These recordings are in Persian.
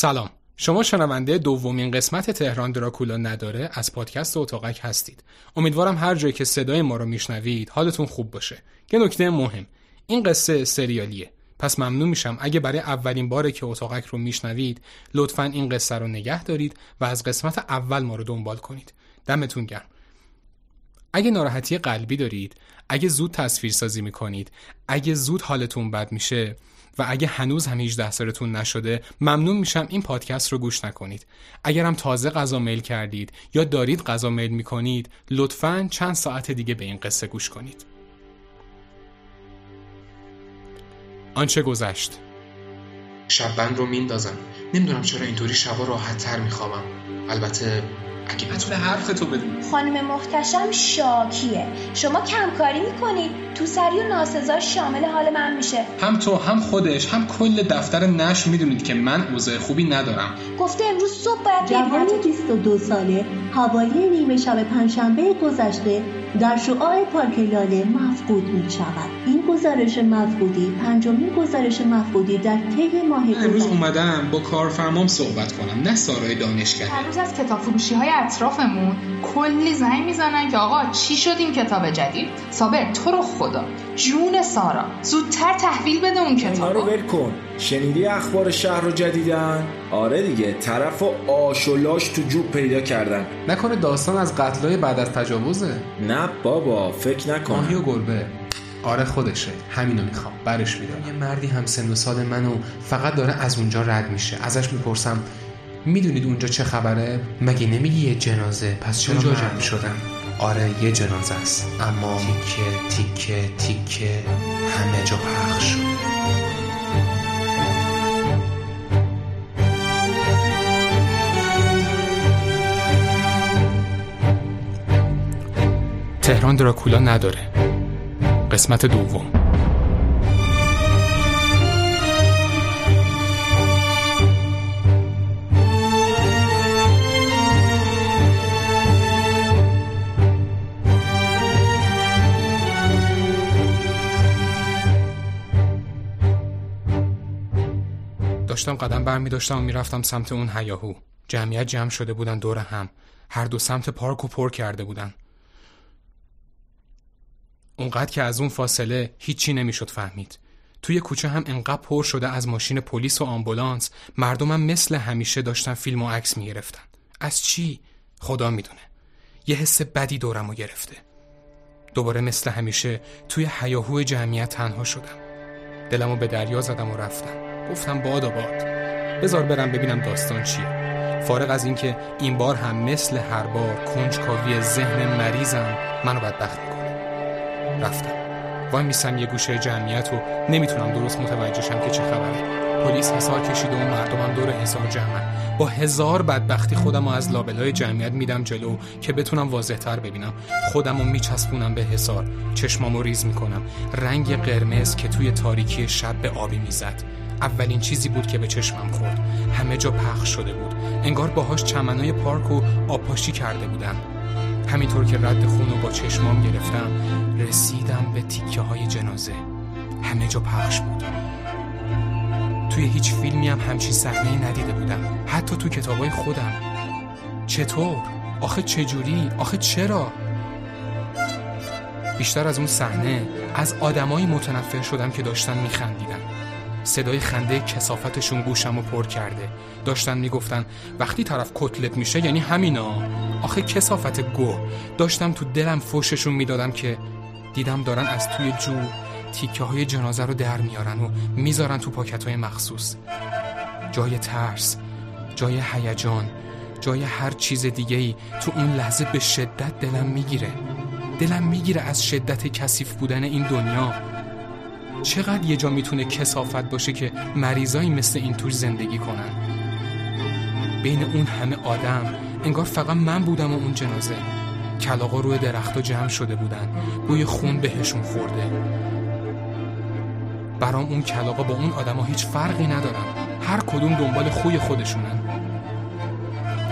سلام. شما شنونده دومین قسمت تهران دراکولا نداره از پادکست اتاقک هستید. امیدوارم هر جایی که صدای ما رو میشنوید حالتون خوب باشه. یه نکته مهم این قصه سریالیه. پس ممنون میشم اگه برای اولین باره که اتاقک رو میشنوید لطفا این قصه رو نگه دارید و از قسمت اول ما رو دنبال کنید. دمتون گرم. اگه ناراحتی قلبی دارید اگه زود تصویر سازی می‌کنید اگه زود حالتون بد میشه و اگه هنوز هم 18 سالتون نشده ممنون میشم این پادکست رو گوش نکنید. اگرم تازه غذا میل کردید یا دارید غذا میل می‌کنید لطفا چند ساعت دیگه به این قصه گوش کنید. آنچه گذشت. شب رو میندازم. نمی‌دونم چرا اینطوری شبا راحت تر میخوابم. البته اگه بتونه حرف تو بدون خانم محتشم شاکیه. شما کمکاری می‌کنید. تو سری و ناسزا شامل حال من میشه. هم تو هم خودش هم کل دفتر نش می‌دونید که من اوضاع خوبی ندارم. گفته امروز صبح باید جوان 22 ساله حوالی نیمه شب پنجشنبه گذشته در شعاع پارک لاله مفقود می شود این گزارش مفقودی پنجمین گزارش مفقودی در طی ماه امروز اومدم با کارفرمام صحبت کنم نه سارای دانشگاه هر روز از کتاب فروشی های اطرافمون کلی زنگ می‌زنن که آقا چی شد این کتاب جدید؟ صابر تو رو خدا. جون سارا. زودتر تحویل بده اون کتاب رو ول کن. شنیدی اخبار شهر رو جدیدن؟ آره دیگه طرف و آشولاش تو جوب پیدا کردن. نکنه داستان از قتلای بعد از تجاوزه؟ نه بابا فکر نکن. ماهی و گربه. آره خودشه. همینو می‌خوام. برش میدم. یه مردی هم سن و سال منو فقط داره از اونجا رد میشه. ازش می‌پرسم می‌دونید اونجا چه خبره؟ مگه نمیگی یه جنازه؟ پس چرا جمع شدن؟ آره یه جنازه است. اما تیکه تیکه تیکه همه جا پخش شد. تهران دراکولا نداره. قسمت دوم. داشتم قدم بر می داشتم و می‌رفتم سمت اون هیاهو. جمعیت جمع شده بودن دور هم. هر دو سمت پارک و پر کرده بودن. اونقدر که از اون فاصله هیچی نمی‌شد فهمید. توی کوچه هم انقدر پر شده از ماشین پلیس و آمبولانس. مردمم مثل همیشه داشتن فیلم و عکس می‌گرفتن. از چی؟ خدا می‌دونه. یه حس بدی دورم و گرفته. دوباره مثل همیشه توی حیاهو جمعیت تنها شدم. دلمو به دریا زدم و رفتم. گفتم باد و باد. بذار برم ببینم داستان چیه. فارغ از اینکه این بار هم مثل هر بار کنجکاوی ذهن مریضم منو بدبخت می‌کنه. رفتم. وای میسم یه گوشه جمعیت و نمی‌تونم درست متوجهشم که چه خبره. پلیس حسار کشید و مردمم دور حسار جمع با هزار بدبختی خودم رو از لابلای جمعیت میدم جلو که بتونم واضح تر ببینم. خودم رو میچسبونم به حسار چشمامو ریز می‌کنم. رنگ قرمز که توی تاریکی شب به آبی می‌زد. اولین چیزی بود که به چشمم خورد. همه جا پخش شده بود. انگار باهاش چمنای پارک و آبپاشی کرده بودن همینطور که رد خون و با چشمام گرفتم رسیدم به تیکه های جنازه. همه جا پخش بود. توی هیچ فیلمی هم همچین صحنه ندیده بودم. حتی تو کتابای خودم. چطور؟ آخه چجوری؟ آخه چرا؟ بیشتر از اون صحنه از آدمایی متنفر شدم که داشتن میخندیدن. صدای خنده کسافتشون گوشم و پر کرده. داشتن می‌گفتن وقتی طرف کتلت میشه یعنی همینا. آخه کسافت گو. داشتم تو دلم فوششون می‌دادم که دیدم دارن از توی جو تیکه های جنازه رو در میارن و می‌ذارن تو پاکت های مخصوص. جای ترس جای هیجان جای هر چیز دیگه ای تو اون لحظه به شدت دلم می‌گیره. دلم می‌گیره از شدت کثیف بودن این دنیا. چقدر یه جا می‌تونه کسافت باشه که مریضایی مثل این توش زندگی کنن؟ بین اون همه آدم انگار فقط من بودم و اون جنازه. کلاقا روی درخت جمع شده بودن. بوی خون بهشون خورده. برام اون کلاقا با اون آدما هیچ فرقی ندارن. هر کدوم دنبال خوی خودشونن.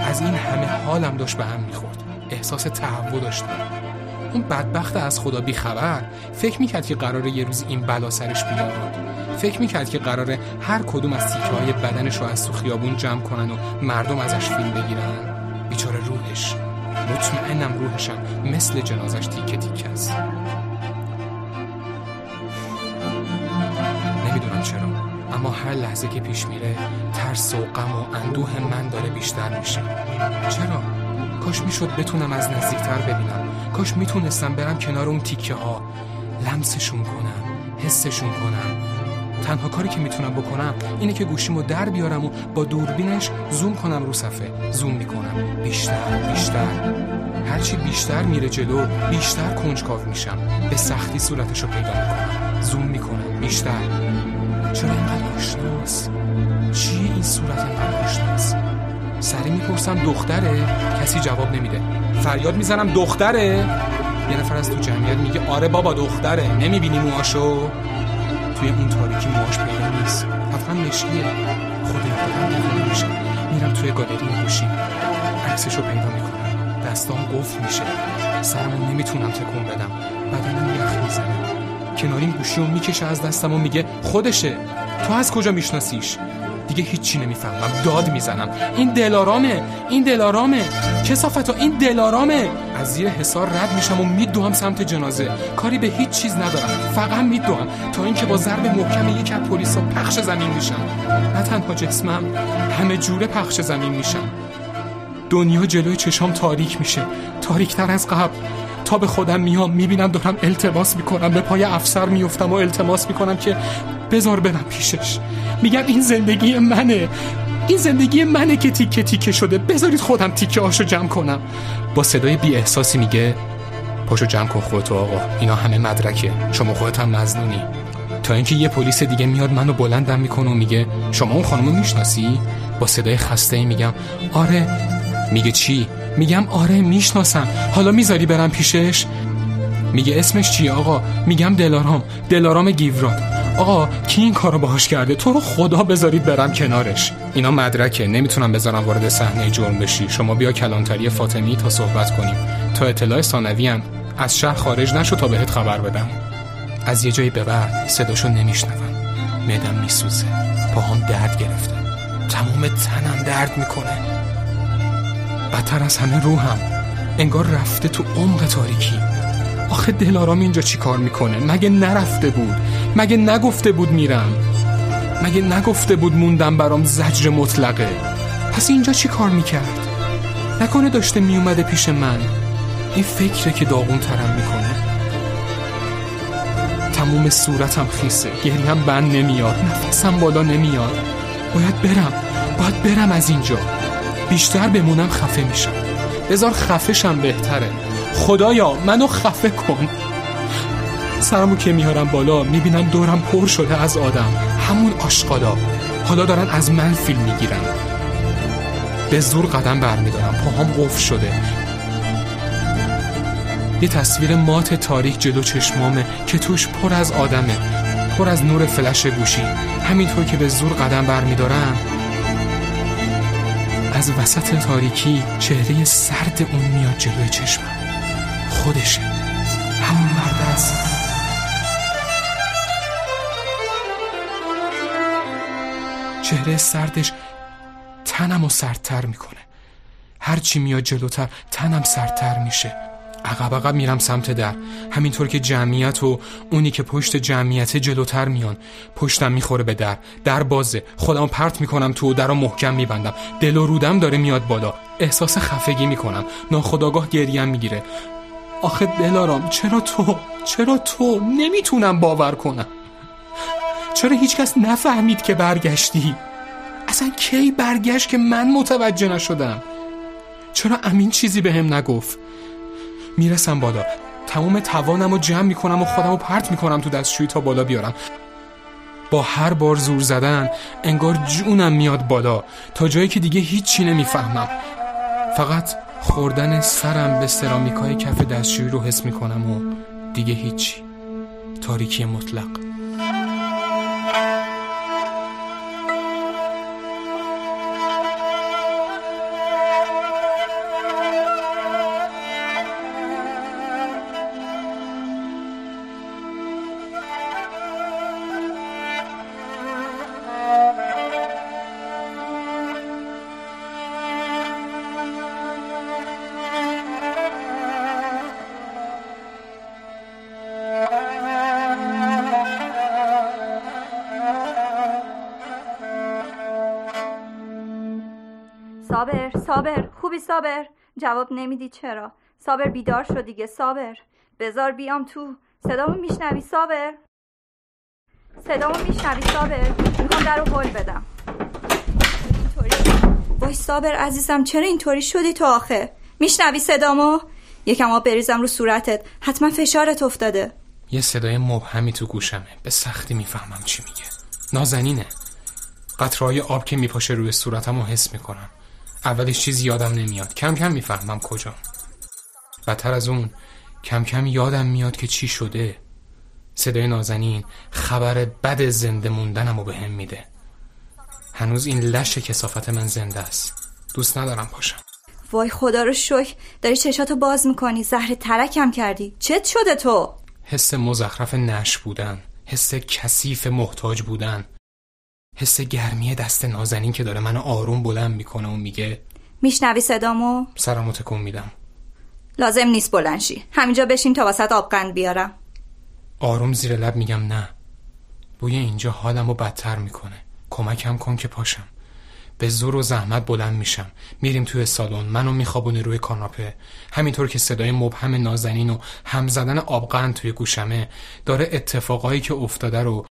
از این همه حالم داشت به هم می‌خورد. احساس تهوع داشتم. اون بدبخت از خدا بیخبر فکر می‌کرد که قراره یه روز این بلا سرش بیاد فکر می‌کرد که قراره هر کدوم از تیکه های بدنش رو از تو خیابون جمع کنن و مردم ازش فیلم بگیرن. بیچاره روحش. مطمئنم روحشم مثل جنازش تیکه تیکه است. نمی‌دونم چرا اما هر لحظه که پیش میره ترس و غم و اندوه من داره بیشتر میشه. چرا؟ کاش می‌شد بتونم از نزدیکتر ببینم. کاش می‌تونستم برم کنار اون تیکه ها. لمسشون کنم حسشون کنم. تنها کاری که می‌تونم بکنم اینه که گوشیمو در بیارم و با دوربینش زوم کنم رو صفحه. زوم می‌کنم. بیشتر بیشتر. هرچی بیشتر میره جلو بیشتر کنجکاو میشم. به سختی صورتشو پیدا می‌کنم. زوم می‌کنم. بیشتر. چرا اینقدر آشناس چیه این صورت اینقدر آشناس سری می‌پرسم دختره؟ کسی جواب نمیده. فریاد می‌زنم دختره؟ یه نفر از تو جمعیت میگه آره بابا دختره. نمی‌بینی موهاشو؟ توی اون تاریکی موهاش پیدا نیست. حتما مشکیه. خودم میشه میرم توی گالری گوشی عکسشو پیدا می‌کنم. دستام قفل میشه. سرمو نمی‌تونم تکون بدم. بدنم یخ می‌زنه. کناریم گوشی رو می‌کشه از دستم و میگه خودشه. تو از کجا میشناسیش؟ دیگه هیچی نمی‌فهمم. داد می‌زنم. این دلارامه. این دلارامه. کسافتا این دلارامه. از زیر حسار رد میشم و میدوام سمت جنازه. کاری به هیچ چیز ندارم. فقط میدوام تا اینکه با ضرب محکم یک از پلیسا پخش زمین میشم. نه تنها جسمم همه جوره پخش زمین میشم. دنیا جلوی چشام تاریک میشه. تاریکتر از قبل. تا به خودم میام می‌بینم دارم التماس می‌کنم به پای افسر میفتم و التماس می‌کنم که بزار برم پیشش. میگم این زندگی منه. این زندگی منه که تیکه تیکه شده. بذارید خودم تیکه هاشو جمع کنم. با صدای بی احساسی میگه پاشو جمع کن خودتو آقا. اینا همه مدرکه. شما خودت هم مزنونی. تا اینکه یه پلیس دیگه میاد منو بلندم می‌کنه و میگه شما اون خانمو می‌شناسی؟ با صدای خسته میگم آره. میگه چی؟ میگم آره می‌شناسم. حالا می‌ذاری برم پیشش؟ میگه اسمش چیه آقا؟ میگم دلارام دلارام گیوراد آقا کی این کارو باهاش کرده؟ تو رو خدا بذارید برم کنارش. اینا مدرکه نمی‌تونم بذارم وارد صحنه جرم بشی. شما بیا کلانتری فاطمی تا صحبت کنیم. تا اطلاع ثانوی از شهر خارج نشو تا بهت خبر بدم. از یه جایی به بعد صداشو نمیشنوم. معدم میسوزه. پاهام درد گرفته. تمام تنم درد می‌کنه. بدتر از همه روحم انگار رفته تو عمق تاریکی. آخه دلارام اینجا چی کار می‌کنه؟ مگه نرفته بود؟ مگه نگفته بود میرم؟ مگه نگفته بود موندم برام زجر مطلقه؟ پس اینجا چی کار می‌کرد؟ نکنه داشته میومده پیش من. این فکره که داغون ترم می‌کنه. تموم صورتم خیسه. گریم بند نمیاد. نفسم بالا نمیاد. باید برم. باید برم از اینجا. بیشتر بمونم خفه میشم. بذار خفشم بهتره. خدایا منو خفه کن. سرمو که میارم بالا می‌بینم دورم پر شده از آدم. همون آشقالا. حالا دارن از من فیلم می‌گیرن. به زور قدم برمیدارم. پاهام قفل شده. یه تصویر مات تاریک جلو چشمامه که توش پر از آدمه. پر از نور فلش گوشی. همینطور که به زور قدم برمیدارم از وسط تاریکی چهره سرد اون میاد جلوی چشمم. خودشه. همون مرد است. چهره سردش تنم و سردتر می‌کنه. هرچی میاد جلوتر تنم سردتر میشه. عقب عقب میرم سمت در. همینطور که جمعیت و اونی که پشت جمعیت جلوتر میان. پشتم می‌خوره به در. در بازه. خودم پرت می‌کنم تو در رو محکم میبندم. دل و رودم داره میاد بالا. احساس خفگی می‌کنم. ناخداگاه گریم می‌گیره. آخه دلارام چرا تو؟ چرا تو؟ نمی‌تونم باور کنم. چرا هیچکس نفهمید که برگشتی؟ اصلا کی برگشت که من متوجه نشدم؟ چرا امین چیزی به هم نگفت؟ می‌رسم بالا. تمام توانم رو جمع می‌کنم و خودم رو پرت می‌کنم تو دستشویی تا بالا بیارم. با هر بار زور زدن انگار جونم میاد بالا. تا جایی که دیگه هیچی نمی‌فهمم. فقط خوردن سرم به سرامیکای کف دستشویی رو حس می‌کنم و دیگه هیچی. تاریکی مطلق. صابر؟ جواب نمیدی چرا؟ صابر بیدار شد دیگه صابر. بزار بیام تو. صدامو میشنوی صابر؟ صدامو میشنوی صابر؟ می‌خوام در رو هل بدم وای صابر عزیزم چرا اینطوری شدی تو آخه؟ میشنوی صدامو؟ یکم آب بریزم رو صورتت. حتما فشارت افتاده. یه صدای مبهمی تو گوشمه. به سختی می‌فهمم چی میگه. نازنینه. قطرهای آب که میپاشه روی صورتم رو حس می‌کنم. اولش چیزی یادم نمیاد. کم کم می‌فهمم کجا. بدتر از اون کم کم یادم میاد که چی شده. صدای نازنین خبر بد زنده موندنم رو به هم میده. هنوز این لش کسافت من زنده است. دوست ندارم پاشم. وای خدا رو شکر. داری چشاتو باز می‌کنی. زهر ترکم کردی. چت شده تو؟ حس مزخرف نش بودن. حس کثیف محتاج بودن. حس گرمی دست نازنین که داره منو آروم بلند می‌کنه و میگه میشنوی صدامو؟ سرمو تکون میدم. لازم نیست بلنشی همینجا بشین تا واسط آبقند بیارم. آروم زیر لب میگم نه. بوی اینجا حالمو بدتر می‌کنه. کمکم کن که پاشم. به زور و زحمت بلند میشم. میریم توی سالن. منو میخوابونه روی کاناپه. همینطور که صدای مبهم نازنین و هم زدن آبقند توی گوشمه داره اتفاقایی که افتاده رو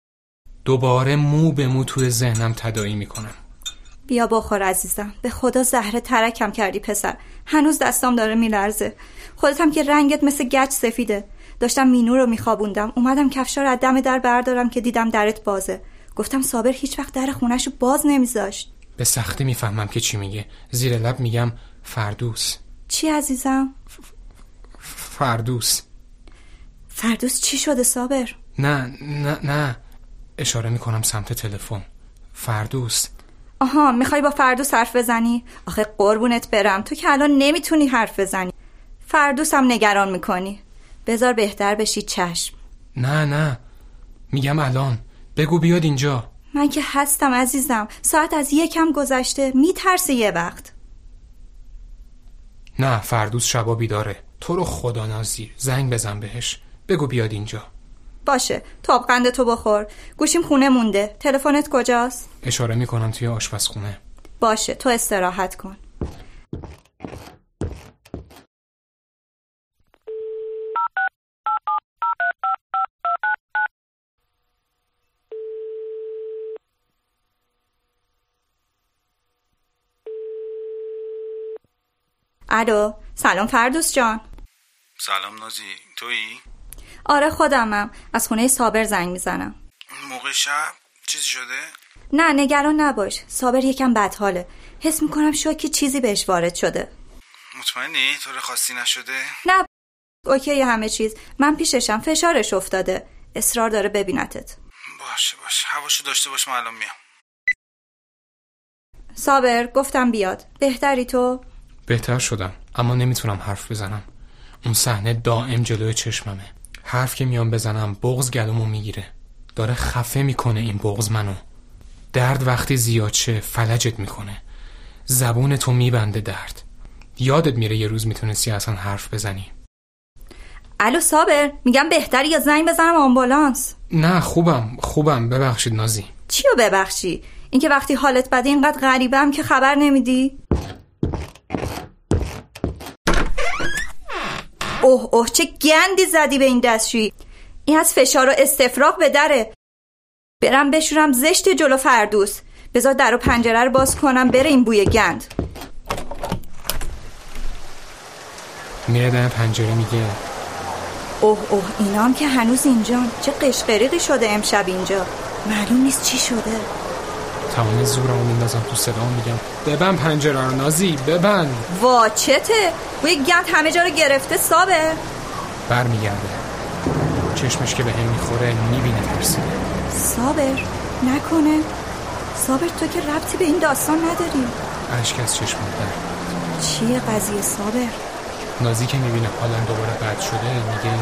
دوباره مو به مو توی ذهنم تدایی می‌کنم. بیا بخور عزیزم. به خدا زهره ترکم کردی پسر. هنوز دستام داره میلرزه. خودتم که رنگت مثل گچ سفیده. داشتم مینو رو میخوابوندم. اومدم کفشا رو از دم در بردارم که دیدم درت بازه. گفتم صابر هیچ وقت در خونش رو باز نمیذاشت. به سختی می‌فهمم که چی میگه. زیر لب میگم فردوس. چی عزیزم؟ فردوس. فردوس چی شده صابر؟ نه نه نه. اشاره می‌کنم سمت تلفن. فردوس. آها می‌خوای با فردوس حرف بزنی؟ آخه قربونت برم. تو که الان نمی‌تونی حرف بزنی. فردوس هم نگران می‌کنی. بذار بهتر بشی چشم. نه نه. میگم الان. بگو بیاد اینجا. من که هستم عزیزم. ساعت از یکم گذشته. میترسه یه وقت. نه فردوس شبا بیداره. تو رو خدا نازیر. زنگ بزن بهش. بگو بیاد اینجا. باشه تاب قند تو بخور. گوشیم خونه مونده. تلفنت کجاست؟ اشاره می‌کنم توی آشپزخونه. باشه تو استراحت کن. الو سلام فردوس جان. سلام نازی تویی؟ آره خودمم. از خونه صابر زنگ می‌زنم. موقع شب چیزی شده؟ نه نگران نباش. صابر یکم بدحاله. حس می‌کنم شاکی چیزی بهش وارد شده. مطمئنی؟ طور خاصی نشده؟ نه. اوکی همه چیز. من پیششم. فشارش افتاده. اصرار داره ببینتت. باشه باشه. هواشو داشته باش من الان میام. صابر گفتم بیاد. بهتری تو؟ بهتر شدم اما نمی‌تونم حرف بزنم. اون صحنه دائم جلوی چشممه. حرف که میام بزنم بغز گلومو می‌گیره. داره خفه می‌کنه این بغز منو. درد وقتی زیاد شه فلجت می‌کنه. زبون تو میبنده درد. یادت میره یه روز می‌تونستی اصلا حرف بزنی. الو صابر میگم بهتری یا زنگ بزنم آمبولانس. نه خوبم خوبم. ببخشید نازی. چیو ببخشی؟ اینکه وقتی حالت بده اینقدر غریبم که خبر نمیدی؟ اوه اوه چه گندی زدی به این دستشویی. این از فشار و استفراغ به دره. برم بشورم زشت جلو فردوس. بذار در و پنجره رو باز کنم بره این بوی گند. میره در پنجره میگه. اوه اوه اینام که هنوز اینجان چه قشقریقی شده امشب اینجا. معلوم نیست چی شده. تمام زورمو میندازم تو صدا میگم ببن پنجره رو نازی ببن وا چته بوی گند همه جا رو گرفته سابه. برمیگرده. چشمش که به هم می‌خوره می‌بینه ترسیده صابر نکنه. صابر تو که ربطی به این داستان نداری. اشک از چشم در چیه قضیه صابر نازی که می‌بینه حالم دوباره بد شده میگه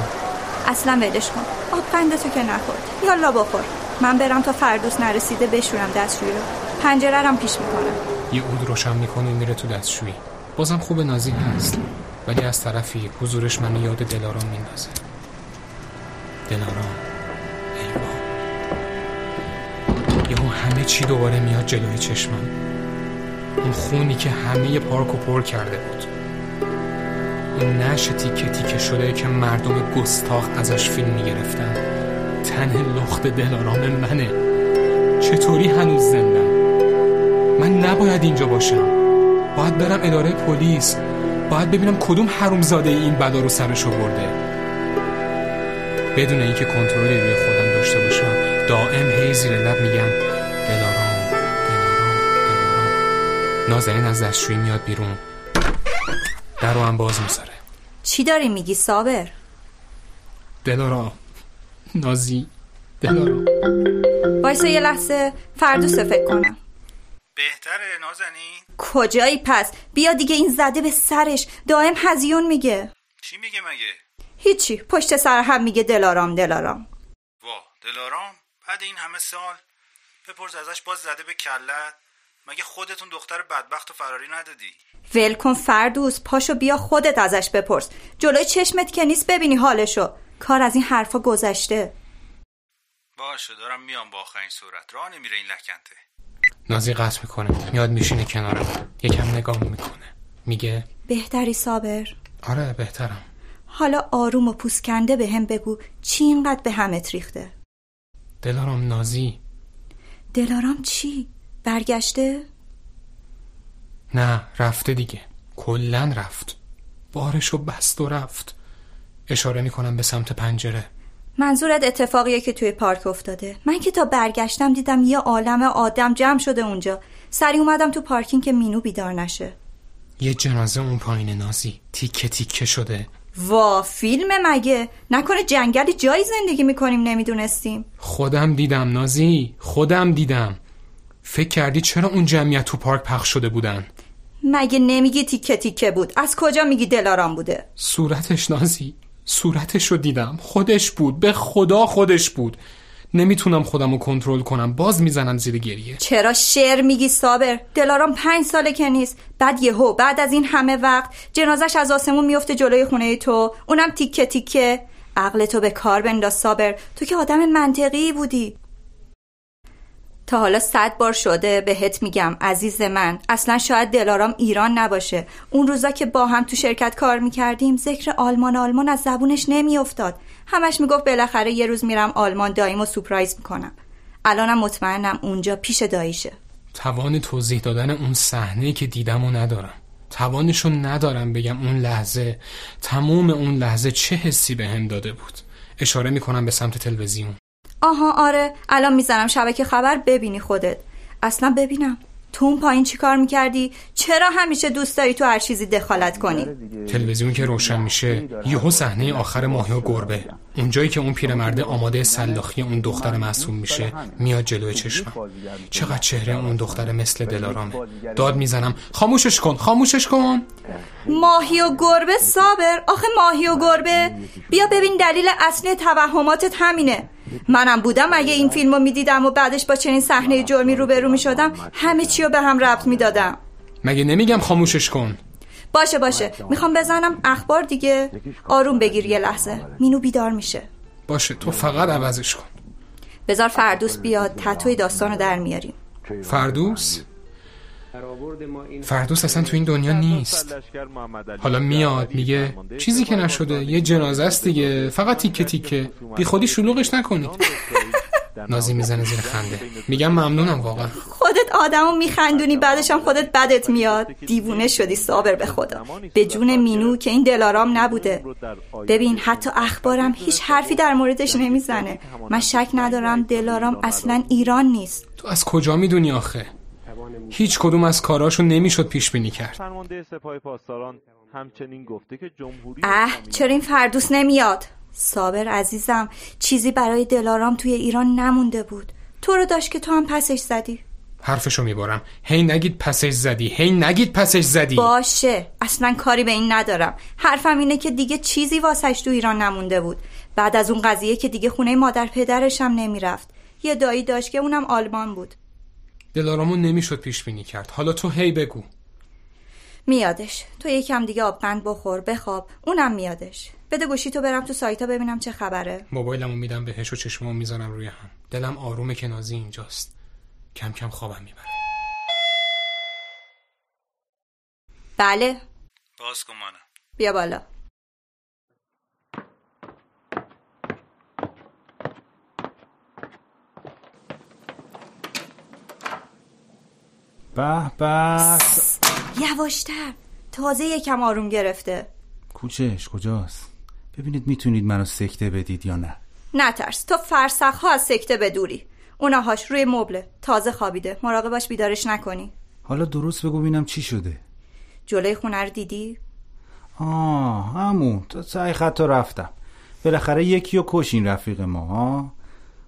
اصلا ولش کن. آب تو که نخورد. یالا بخور. من برم تا فردوس نرسیده بشورم دستشویی رو. پنجره رم پیش می‌کنم. یه اود روشن می‌کنه میره تو دستشویی. بازم خوب نازی هست ولی از طرفی حضورش منو یاد دلارام میندازه. دلارام. یهو همه چی دوباره میاد جلوی چشمم. اون خونی که همه پارک و پر کرده بود. اون نش تیکه تیکه شده که مردم گستاخ ازش فیلم می‌گرفتن. تن لخت دلارام منه. چطوری هنوز زندم؟ من نباید اینجا باشم. باید برم اداره پلیس. باید ببینم کدوم حرومزاده این بدا رو سرش برده بدون اینکه کنترلی روی خودم داشته باشم دائم هی زیر لب میگم دلارام دلارام دلارام. نازنین از دستشویی میاد بیرون. در رو هم باز می‌ذاره چی داری میگی صابر؟ دلارام. نازی. دلارام وایسا یه لحظه فردوس فکر کنم. بهتره نازنین؟ کجایی پس؟ بیا دیگه این زده به سرش. دائم هزیون میگه. چی میگه مگه؟ هیچی پشت سر هم میگه دلارام دلارام. وا دلارام؟ بعد این همه سال بپرس ازش باز زده به کلت. مگه خودتون دختر بدبخت و فراری ندادی؟ ول کن فردوس پاشو بیا خودت ازش بپرس. جلوی چشمت که نیست ببینی حالشو. کار از این حرفا گذشته. باشه دارم میام با آخرین صورت. راه نمیره این لکنته. نازی قطع می‌کنه. میاد میشینه کنارم یکم نگاه می‌کنه. میگه بهتری صابر. آره بهترم. حالا آروم و پوسکنده به هم بگو. چی اینقدر به همت ریخته؟ دلارام نازی. دلارام چی؟ برگشته؟ نه رفته دیگه. کلن رفت. بارشو بست و رفت. اشاره می‌کنم به سمت پنجره. منظورت اتفاقیه که توی پارک افتاده. من که تا برگشتم دیدم یه عالم آدم جمع شده اونجا. سری اومدم تو پارکینگ که مینو بیدار نشه. یه جنازه اون پایین نازی. تیکه تیکه شده. وا فیلم مگه؟ نکنه جنگلی جایی زندگی می‌کنیم نمی‌دونستیم. خودم دیدم نازی. خودم دیدم. فکر کردی چرا اون جمعیت تو پارک پخش شده بودن؟ مگه نمیگی تیکه تیکه بود. از کجا میگی دلارام بوده؟ صورتش نازی. صورتش رو دیدم. خودش بود. به خدا خودش بود. نمی‌تونم خودم رو کنترل کنم. باز می‌زنم زیر گریه. چرا شعر میگی صابر؟ دلارام پنج ساله که نیست. بعد یهو بعد از این همه وقت جنازش از آسمون میفته جلوی خونه تو. اونم تیکه تیکه. عقل تو به کار بنداز صابر. تو که آدم منطقی بودی. تا حالا صد بار شده بهت میگم عزیز من. اصلا شاید دلارام ایران نباشه. اون روزا که با هم تو شرکت کار می‌کردیم ذکر آلمان آلمان از زبونش نمیافتاد. همش می‌گفت بالاخره یه روز میرم آلمان داییمو سپرایز می‌کنم. الانم مطمئنم اونجا پیش داییشه. توان توضیح دادن اون صحنه که دیدم و ندارم. توانشو ندارم بگم اون لحظه تموم اون لحظه چه حسی به هم داده بود. اشاره می‌کنم به سمت تلویزیون. آها آره الان می‌زنم شبکه خبر ببینی خودت اصلا ببینم تو اون پایین چی کار می‌کردی؟ چرا همیشه دوست داری تو هر چیزی دخالت کنی؟ تلویزیون که روشن میشه یهو صحنه آخر ماهی و گربه اونجایی که اون پیرمرده آماده سلاخی اون دختر معصوم میشه میاد جلوی چشمم. چقدر چهره اون دختر مثل دلارامه. داد می‌زنم خاموشش کن خاموشش کن. ماهی و گربه صابر. آخه ماهی و گربه. بیا ببین دلیل اصلی توهماتت همینه. منم بودم اگه این فیلمو می‌دیدم و بعدش با چنین صحنه جرمی روبرو می‌شدم همه چی رو به هم ربط می‌دادم. مگه نمیگم خاموشش کن؟ باشه باشه. می‌خوام بزنم اخبار دیگه. آروم بگیر یه لحظه. مینو بیدار میشه. باشه تو فقط عوضش کن. بذار فردوس بیاد. تتوی داستانو در میاریم. فردوس؟ فردوس اصلا تو این دنیا نیست. حالا میاد میگه چیزی که نشده یه جنازه است دیگه. فقط تیکه تیکه. بی خودی شلوغش نکنید. نازی می‌زنه زیر خنده. میگم ممنونم واقعا. خودت آدمو میخندونی بعدش هم خودت بدت میاد. دیوونه شدی صابر به خدا. به جون مینو که این دلارام نبوده. ببین حتی اخبارم هیچ حرفی در موردش نمی‌زنه. من شک ندارم دلارام اصلا ایران نیست. تو از کجا می‌دونی آخه؟ هیچ کدوم از کاراشو نمی‌شد پیش بینی کرد. فرمانده سپاه پاسداران همچنین گفته که جمهوری اه چرا این فردوس نمیاد؟ صابر عزیزم چیزی برای دلارام توی ایران نمونده بود. تو رو داشت که تو هم پسش زدی. حرفشو میبارم هی نگید پسش زدی. هی نگید پسش زدی. باشه. اصلا کاری به این ندارم. حرفم اینه که دیگه چیزی واسش تو ایران نمونده بود. بعد از اون قضیه که دیگه خونه مادر پدرش هم نمی‌رفت. یه دایی داشت که اونم آلمان بود. دلارامون نمی‌شد پیش بینی کرد. حالا تو هی بگو. میادش. تو یکم دیگه آبقند بخور بخواب. اونم میادش. بده گوشی تو برم تو سایتا ببینم چه خبره. موبایلمو میدم بهش و چشممو می‌زنم روی هم. دلم آرومه که نازی اینجاست. کم کم خوابم می‌بره. بله. باز کن بیا بالا. به به. یواشتر. تازه یکم آروم گرفته. کوچش کجاست؟ ببینید می‌تونید منو سکته بدید یا نه. نترس. تو فرسخ ها از سکته به دوری اوناهاش روی مبله. تازه خوابیده. مراقبش بیدارش نکنی. حالا درست بگو ببینم چی شده. جلوی خونه رو دیدی؟ آه همون. تا سعی خطا رفتم. بالاخره یکی و کشین رفیق ما ها؟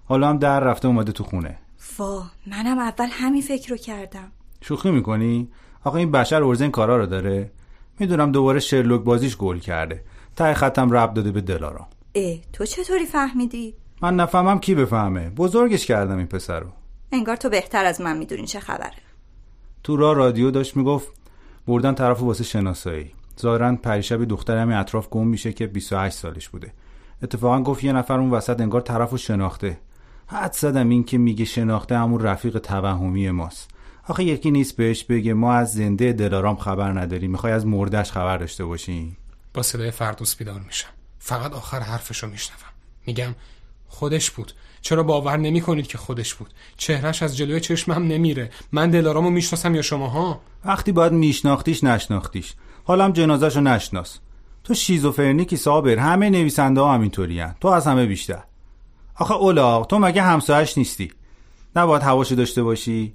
حالا هم در رفته اومده تو خونه. وا منم اول همین فکر رو کردم. شوخی می‌کنی؟ آقا این بشر ارزه این کارا رو داره. می‌دونم دوباره شرلوک بازیش گل کرده. ته خطم رب داده به دلارام. اه تو چطوری فهمیدی؟ من نفهمم کی بفهمه. بزرگش کردم این پسر رو. انگار تو بهتر از من می‌دونی چه خبره. تو را رادیو داشت می‌گفت بردن طرف واسه شناسایی. ظاهرا پریشب دختر همین اطراف گم میشه که 28 سالش بوده. اتفاقا گفت یه نفر اون وسط انگار طرفو شناخته. حد زدم این که میگه شناخته همون رفیق توهمی ماست. آخه یکی نیست بهش بگه ما از زنده دلارام خبر نداریم. می‌خوای از مردش خبر داشته باشیم؟ با صدای فردوس بیدار میشم. فقط آخر حرفشو میشنوم. میگم خودش بود. چرا باور نمی کنید که خودش بود؟ چهرش از جلوی چشمم نمیره. من دلارامو می‌شناسم یا شماها وقتی باید میشناختیش نشناختیش. حالا هم جنازهشو نشناس. تو شیزوفرنیکی صابر. همه نویسنده ها همینطوری تو از همه بیشتر. آخه اولاغ تو مگه همسایش نیستی؟ نباید هواشو داشته باشی؟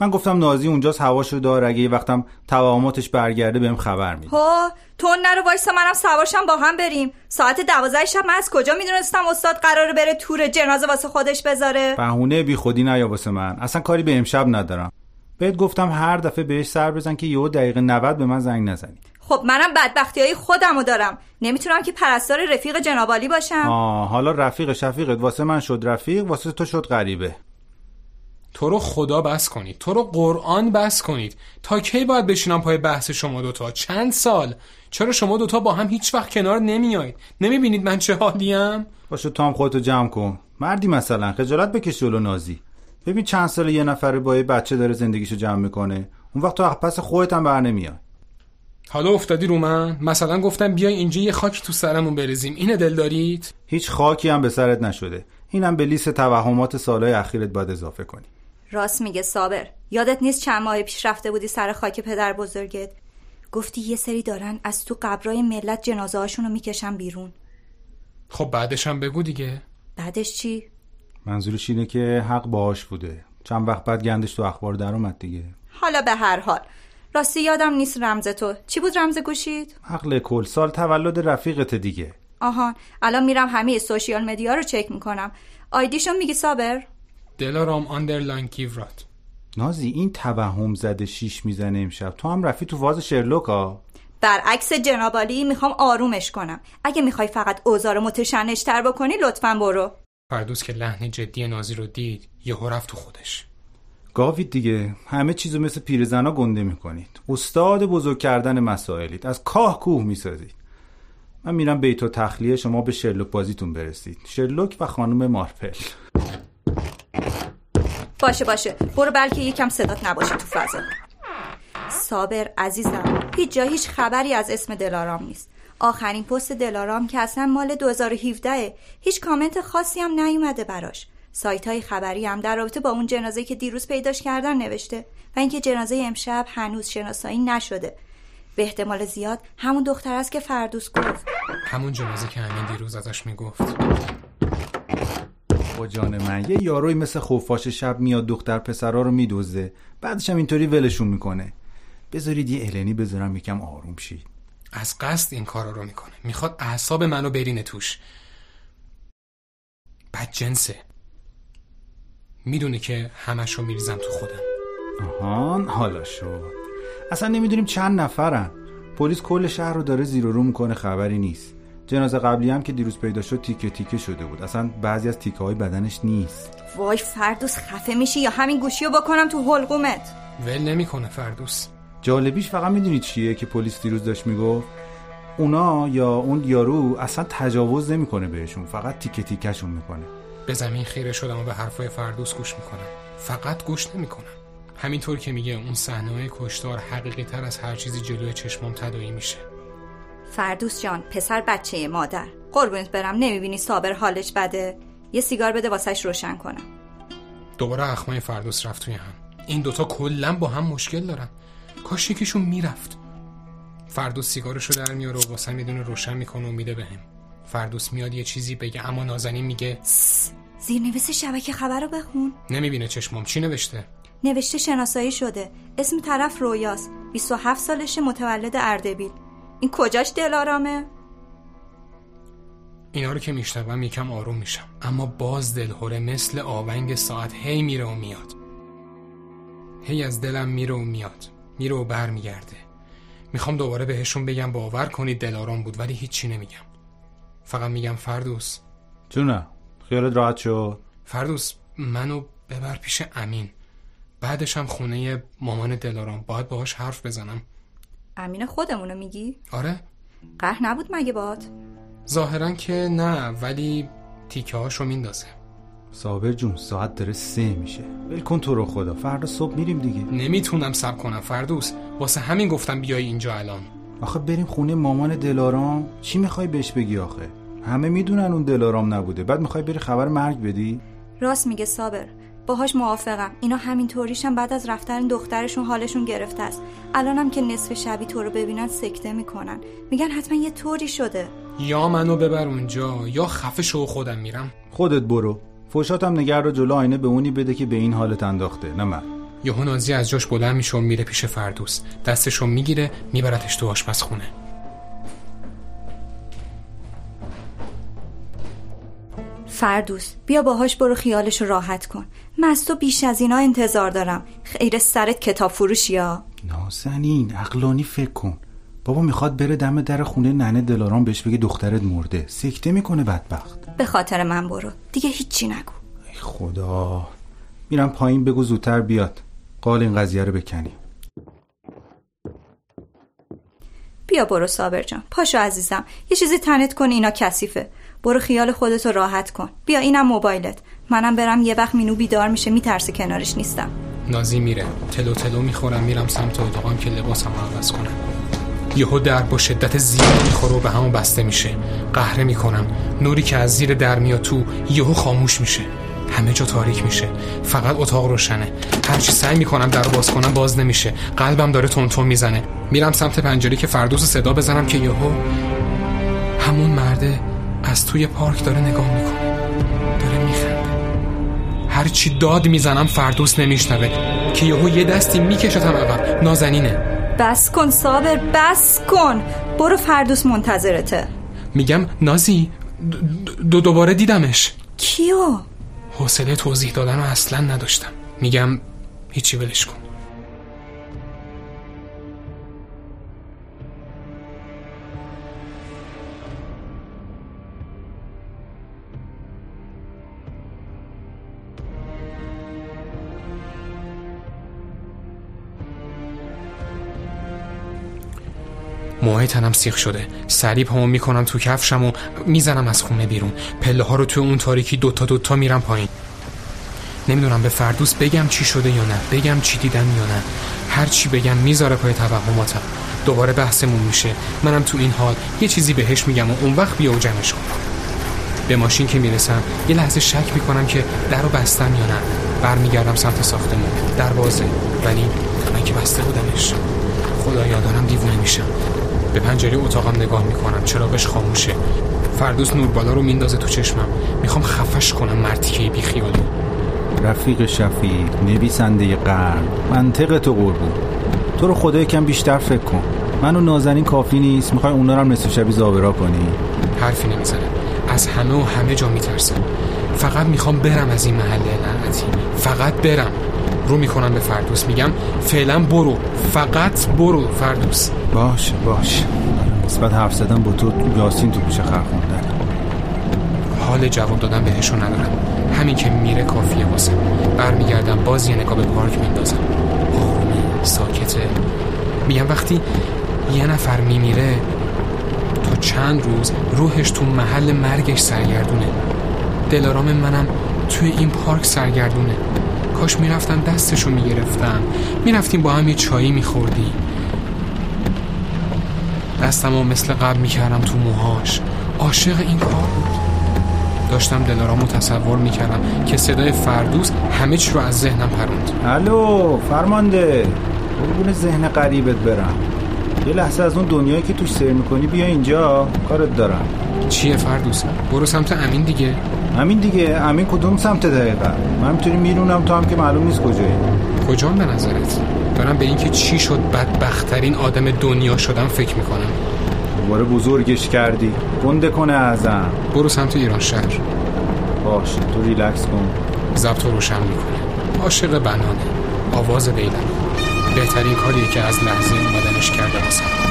من گفتم نازی اونجاست هواشو دار اگه یه وقتم توهماتش برگرده بهم خبر میده. ها تو نرو وایسا منم سوارشم با هم بریم. ساعت دوازده شب من از کجا می‌دونستم استاد قراره بره تور جنازه واسه خودش بذاره؟ بهونه بی خودی نیا واسه من. اصلا کاری به امشب ندارم. بهت گفتم هر دفعه بهش سر بزن که یهو دقیقه 90 به من زنگ نزنی. خب منم بدبختی های خودمو دارم. نمی‌تونم که پرستار رفیق جنابالی باشم. آه حالا رفیق شفیقت. واسه من شد رفیق واسه تو شد غریبه. تو رو خدا بس کنید. تو رو قرآن بس کنید. تا کی باید بشینم پای بحث شما دوتا؟ چند سال؟ چرا شما دوتا با هم هیچ وقت کنار نمیایید؟ نمی‌بینید من چه حالیم؟ باشه تو هم خودتو جمع کن. مردی مثلا خجالت بکش جلو نازی. ببین چند سال یه نفر با یه بچه داره زندگیشو جمع می‌کنه. اون وقت تو پس خودت هم بر نمیای. حالا افتادی رو من؟ مثلا گفتم بیای اینجا یه خاکی تو سرمون بریزیم. اینه دل دارید؟ هیچ خاکی هم به سرت نشده. اینم به لیست توهمات سالهای اخیرت باید اضافه کنی. راست میگه صابر. یادت نیست چند ماه پیش رفته بودی سر خاک پدر بزرگت؟ گفتی یه سری دارن از تو قبرای ملت جنازه هاشونو می‌کشن بیرون. خب بعدش هم بگو دیگه. بعدش چی؟ منظورش اینه که حق باهاش بوده. چند وقت بعد گندش تو اخبار در اومد دیگه. حالا به هر حال. راستی یادم نیست رمز تو. چی بود رمز گوشید؟ عقل کل سال تولد رفیقت دیگه. آهان الان میرم همه social media رو چک می‌کنم. آیدیشو میگی صابر؟ دلارام underline کیورات نازی این توهم زده شیش می‌زنه امشب. تو هم رفتی تو فاز شرلوک ها برعکس جنابعالی می‌خوام آرومش کنم. اگه می‌خوای فقط اوضاع رو متشنجتر بکنی لطفا برو. فردوس که لحن جدی نازی رو دید یهو رفت تو خودش. گاوید دیگه همه چیزو مثل پیرزنا گنده می‌کنید. استاد بزرگ کردن مسائلید. از کاه کوه می‌سازید. من میرم بیت و تخلیه شما به شرلوک بازیتون برسید. شرلوک و خانم مارپل. باشه باشه. برو بلکه یکم صدات نباشه تو فضا. صابر عزیزم هیچ جا هیچ خبری از اسم دلارام نیست. آخرین پست دلارام که اصلا مال 2017 هیچ کامنت خاصی هم نیومده براش. سایت های خبری هم در رابطه با اون جنازه که دیروز پیداش کردن نوشته و اینکه جنازه امشب هنوز شناسایی نشده. به احتمال زیاد همون دختر است که فردوس گفت. همون جنازه که همین دیروز ازش می‌گفت. با جان من. یه یاروی مثل خفاش شب میاد دختر پسرا رو میدوزه بعدش هم اینطوری ولشون می‌کنه. بذارید یه النی بذارم یکم آروم شید. از قصد این کارا رو می‌کنه. می‌خواد اعصاب منو برینه توش. بد جنسه. می‌دونه که همش رو میریزم تو خودم. آهان حالا شد. اصلا نمی‌دونیم چند نفرن. پلیس کل شهر رو داره زیر و رو می‌کنه خبری نیست. جنازه قبلی هم که دیروز پیدا شد تیکه تیکه شده بود. اصلا بعضی از تیکه های بدنش نیست. وای فردوس خفه میشی یا همین گوشی رو بکنم تو حلقومت ول نمی‌کنه فردوس. جالبیش فقط می‌دونید چیه که پلیس دیروز داشت می‌گفت؟ اونا یا اون یارو اصلا تجاوز نمی‌کنه بهشون فقط تیکه تیکهشون می‌کنه. به زمین خیره شدم و به حرفای فردوس گوش می‌کنم. فقط گوش نمی‌کنم. همینطور که میگه اون صحنه کشتار حقیقی تر از هر چیزی جلوی چشمام تدایی میشه. فردوس جان پسر بچه مادر. قربونت برم نمی‌بینی صابر حالش بده؟ یه سیگار بده واسش روشن کنم. دوباره اخمای فردوس رفت توی هم. این دوتا کلا با هم مشکل دارن. کاش یکیشون می‌رفت. فردوس سیگارشو در میاره و واسه می‌دونه روشن می‌کنه و میده بهم. فردوس میاد یه چیزی بگه اما نازنین میگه زیرنویس شبکه خبر رو بخون. نمی‌بینه چشمام. چی نوشته؟ نوشته شناسایی شده. اسم طرف رویاست. 27 سالشه متولد اردبیل. این کجاش دلارامه؟ اینا رو که میشنوم یکم آروم میشم. اما باز دلهوره مثل آونگ ساعت هی میره و میاد. هی از دلم میره و میاد. میره و بر میگرده می‌خوام دوباره بهشون بگم باور کنید دلارام بود ولی هیچی نمیگم. فقط میگم فردوس. جونه خیالت راحت شد؟ فردوس منو ببر پیش امین. بعدش هم خونه مامان دلارام. باید باهاش حرف بزنم. امین خودمونو میگی؟ آره. قهر نبود مگه باد؟ ظاهرا که نه ولی تیکه هاشو میندازه. صابر جون ساعت داره سه میشه. ول کن تو رو خدا فردا صبح میریم دیگه. نمی‌تونم سب کنم فردوس. واسه همین گفتم بیای اینجا الان. آخه بریم خونه مامان دلارام. چی می‌خوای بهش بگی آخه؟ همه می‌دونن اون دلارام نبوده. بعد می‌خوای بری خبر مرگ بدی؟ راست میگه صابر. باهاش موافقم. اینا همین طوریشم بعد از رفتن دخترشون حالشون گرفته است. الانم که نصف شبی تو رو ببینن سکته می‌کنن. میگن حتما یه طوری شده. یا منو ببر اونجا یا خفه شو خودم میرم. خودت برو. فوشاتم نگر رو جلو آینه به اونی بده که به این حالت انداخته نه من. یهو نازی از جاش بلند میشه و میره پیش فردوس. دستشو می‌گیره میبرتش تو آشپزخونه. فردوس بیا باهاش برو خیالش راحت کن. من از تو بیش از اینا انتظار دارم. خیر سرت کتاب فروش یا نازنین عقلانی فکر کن. بابا می‌خواد بره دم در خونه ننه دلارام بهش بگه دخترت مرده. سکته می‌کنه بدبخت. به خاطر من برو. دیگه هیچی نگو. ای خدا. میرم پایین بگو زودتر بیاد. قال این قضیه رو بکنی. بیا برو صابر جان. پاشو عزیزم. یه چیزی تنت کن اینا کثیفه. برو خیال خودتو راحت کن. بیا اینم موبایلت. منم برم یه وقت مینو بیدار میشه میترسه کنارش نیستم. نازی میره. تلو تلو می‌خورم میرم سمت اتاقم که لباسم رو عوض کنم. یهو در با شدت زیاد می‌خوره و به همون بسته میشه. قهره می‌کنم. نوری که از زیر در میاد تو یهو خاموش میشه. همه جا تاریک میشه. فقط اتاق روشنه. هرچی سعی می‌کنم در رو باز کنم باز نمیشه. قلبم داره تون می‌زنه. میرم سمت پنجره که فردوس صدا بزنم که یهو همون مرده از توی پارک داره نگاه می‌کنه. داره میخنده. هرچی داد می‌زنم فردوس نمیشنوه. که یهو یه دستی میکشتم عقب نازنینه. بس کن صابر بس کن. برو فردوس منتظرته. میگم نازی دو دوباره دیدمش. کیو؟ حوصله توضیح دادن رو اصلا نداشتم. میگم هیچی ولش کن. موهای تنم سیخ شده. سریع پامو می‌کنم تو کفشم و می‌زنم از خونه بیرون. پله ها رو تو اون تاریکی دوتا دوتا میرم پایین. نمی‌دونم به فردوس بگم چی شده یا نه بگم چی دیدم یا نه. هر چی بگم می‌ذاره پای توهماتم. دوباره بحثمون میشه. منم تو این حال یه چیزی بهش میگم و اون وقت بیا و جمعش کن. به ماشین که می‌رسم یه لحظه شک می‌کنم که در رو بستم یا نه. برمیگردم سمت ساختمون. در بازه ولی من که بسته بودمش. خدایا دارم دیوونه میشم. به پنجره اتاقم نگاه می‌کنم. چراغش خاموشه. فردوس نور بالا رو میندازه تو چشمم. می‌خوام خفش کنم مرتیکه بی خیالی. رفیق شفیق نویسنده قرن منطق تو قربون. تو رو خدا یکم بیشتر فکر کن. من و نازنین کافی نیست. می‌خوای اونا رو هم نصف شبی زابرا کنی؟ حرفی نمی‌زنه. از همه و همه جا میترسم فقط می‌خوام برم از این محله لعنتی. فقط برم. رو می‌کنم به فردوس. میگم فعلا برو. فقط برو فردوس. باشه باشه. نسبت حرف زدن با تو یاسین تو گوشه خر خوندن حال جواب دادن بهشون ندارم. همین که میره کافیه واسه. برمیگردم باز یه نگاه به پارک میندازم. آرومه ساکته میگم وقتی یه نفر میمیره تا چند روز روحش تو محل مرگش سرگردونه. دلارام منم توی این پارک سرگردونه. کاش می‌رفتم دستشو می‌گرفتم می‌رفتیم با هم یه چایی میخوردیم. دستم و مثل قبل می‌کردم تو موهاش. عاشق این کار بود. داشتم دلارامو تصور می‌کردم که صدای فردوس همه چی رو از ذهنم پروند الو فرمانده. قربون ذهن قریبت برم. یه لحظه از اون دنیایی که توش سیر می‌کنی بیا اینجا. کارت دارم. چیه فردوس؟ برو سمت امین دیگه. امین دیگه امین کدوم سمت دقیقا من می‌تونی میرونم تو هم که معلوم نیست کجایی. کجا به نظرت؟ دارم به اینکه چی شد بدبختترین آدم دنیا شدم فکر می‌کنم. دوباره بزرگش کردی. گنده کنه ازم برو سمت ایران شهر. باشه تو ریلکس کن. ضبط رو روشن می‌کنه. عاشق بنانه. آواز بیلن بهترین کاریه که از لحظه اومدنش کرده واسم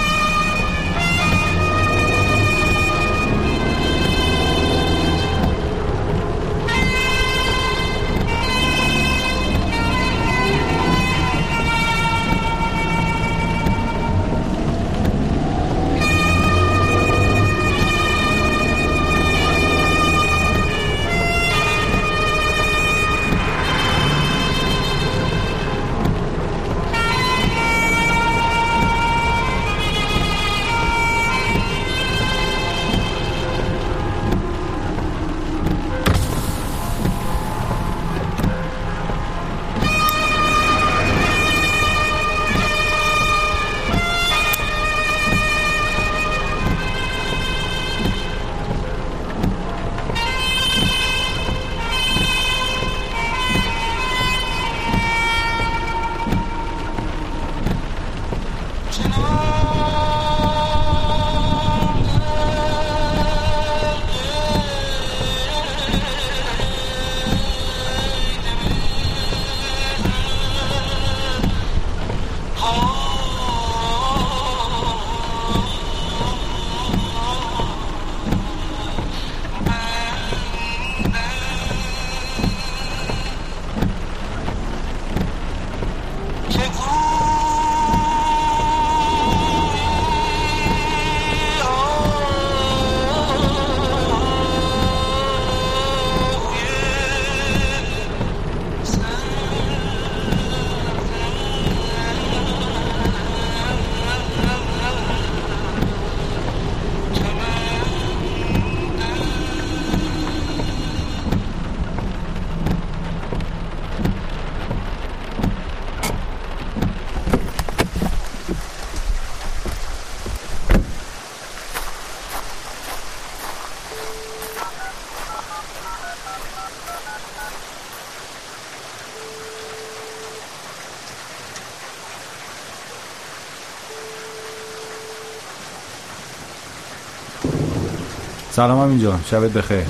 سلام هم اینجا. شبت بخیر.